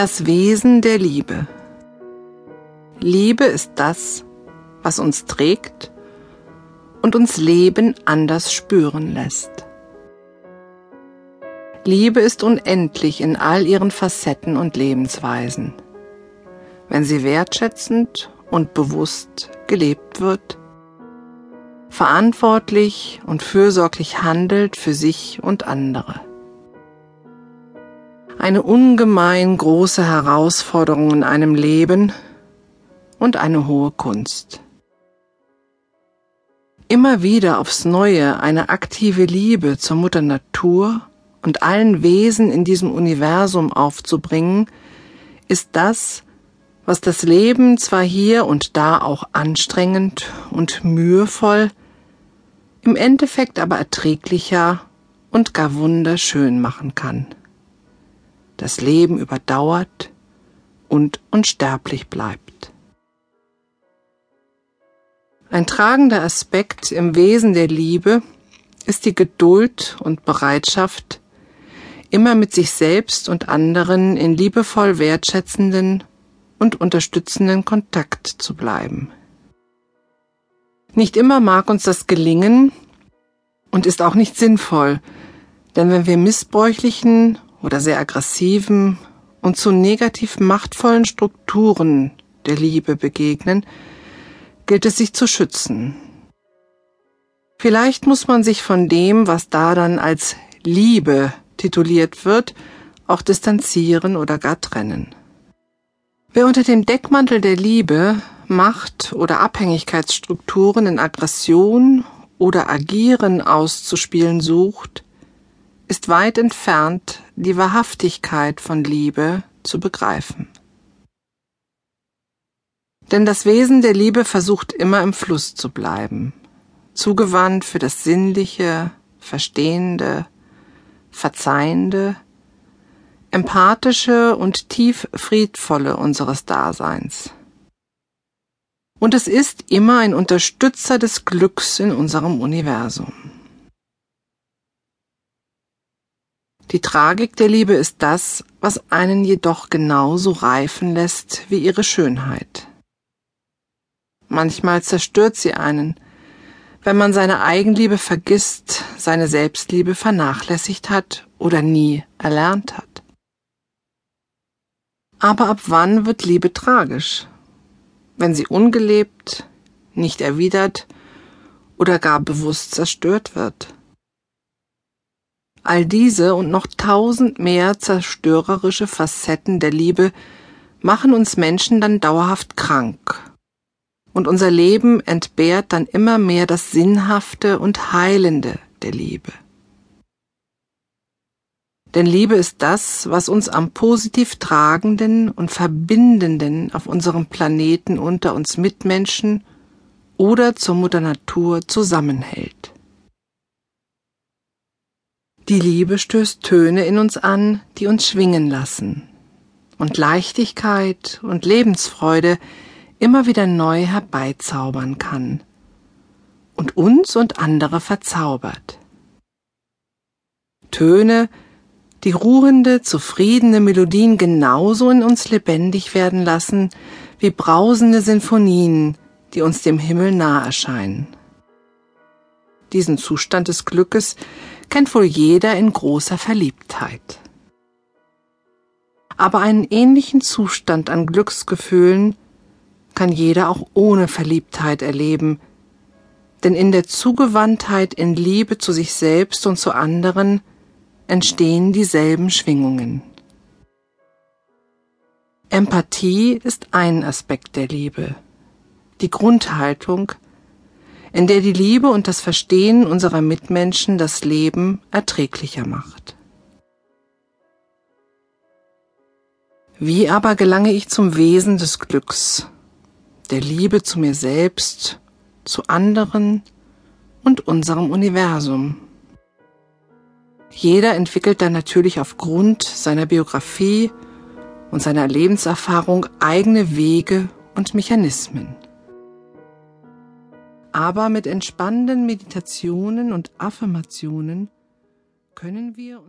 Das Wesen der Liebe. Liebe ist das, was uns trägt und uns Leben anders spüren lässt. Liebe ist unendlich in all ihren Facetten und Lebensweisen. Wenn sie wertschätzend und bewusst gelebt wird, verantwortlich und fürsorglich handelt für sich und andere. Eine ungemein große Herausforderung in einem Leben und eine hohe Kunst. Immer wieder aufs Neue eine aktive Liebe zur Mutter Natur und allen Wesen in diesem Universum aufzubringen, ist das, was das Leben zwar hier und da auch anstrengend und mühevoll, im Endeffekt aber erträglicher und gar wunderschön machen kann. Das Leben überdauert und unsterblich bleibt. Ein tragender Aspekt im Wesen der Liebe ist die Geduld und Bereitschaft, immer mit sich selbst und anderen in liebevoll wertschätzenden und unterstützenden Kontakt zu bleiben. Nicht immer mag uns das gelingen und ist auch nicht sinnvoll, denn wenn wir missbräuchlichen oder sehr aggressiven und zu negativ machtvollen Strukturen der Liebe begegnen, gilt es sich zu schützen. Vielleicht muss man sich von dem, was da dann als Liebe tituliert wird, auch distanzieren oder gar trennen. Wer unter dem Deckmantel der Liebe Macht- oder Abhängigkeitsstrukturen in Aggression oder Agieren auszuspielen sucht, ist weit entfernt, die Wahrhaftigkeit von Liebe zu begreifen. Denn das Wesen der Liebe versucht immer im Fluss zu bleiben, zugewandt für das Sinnliche, Verstehende, Verzeihende, Empathische und tief Friedvolle unseres Daseins und es ist immer ein Unterstützer des Glücks in unserem Universum. Die Tragik der Liebe ist das, was einen jedoch genauso reifen lässt wie ihre Schönheit. Manchmal zerstört sie einen, wenn man seine Eigenliebe vergisst, seine Selbstliebe vernachlässigt hat oder nie erlernt hat. Aber ab wann wird Liebe tragisch? wenn sie ungelebt, nicht erwidert oder gar bewusst zerstört wird. All diese und noch tausend mehr zerstörerische Facetten der Liebe machen uns Menschen dann dauerhaft krank. Und unser Leben entbehrt dann immer mehr das Sinnhafte und Heilende der Liebe. Denn Liebe ist das, was uns am positiv tragenden und verbindenden auf unserem Planeten unter uns Mitmenschen oder zur Mutter Natur zusammenhält. Die Liebe stößt Töne in uns an, die uns schwingen lassen und Leichtigkeit und Lebensfreude immer wieder neu herbeizaubern kann und uns und andere verzaubert. Töne, die ruhende, zufriedene Melodien genauso in uns lebendig werden lassen wie brausende Sinfonien, die uns dem Himmel nah erscheinen. Diesen Zustand des Glückes kennt wohl jeder in großer Verliebtheit. Aber einen ähnlichen Zustand an Glücksgefühlen kann jeder auch ohne Verliebtheit erleben, denn in der Zugewandtheit in Liebe zu sich selbst und zu anderen entstehen dieselben Schwingungen. Empathie ist ein Aspekt der Liebe, die Grundhaltung, in der die Liebe und das Verstehen unserer Mitmenschen das Leben erträglicher macht. Wie aber gelange ich zum Wesen des Glücks, der Liebe zu mir selbst, zu anderen und unserem Universum? Jeder entwickelt dann natürlich aufgrund seiner Biografie und seiner Lebenserfahrung eigene Wege und Mechanismen. Aber mit entspannenden Meditationen und Affirmationen können wir uns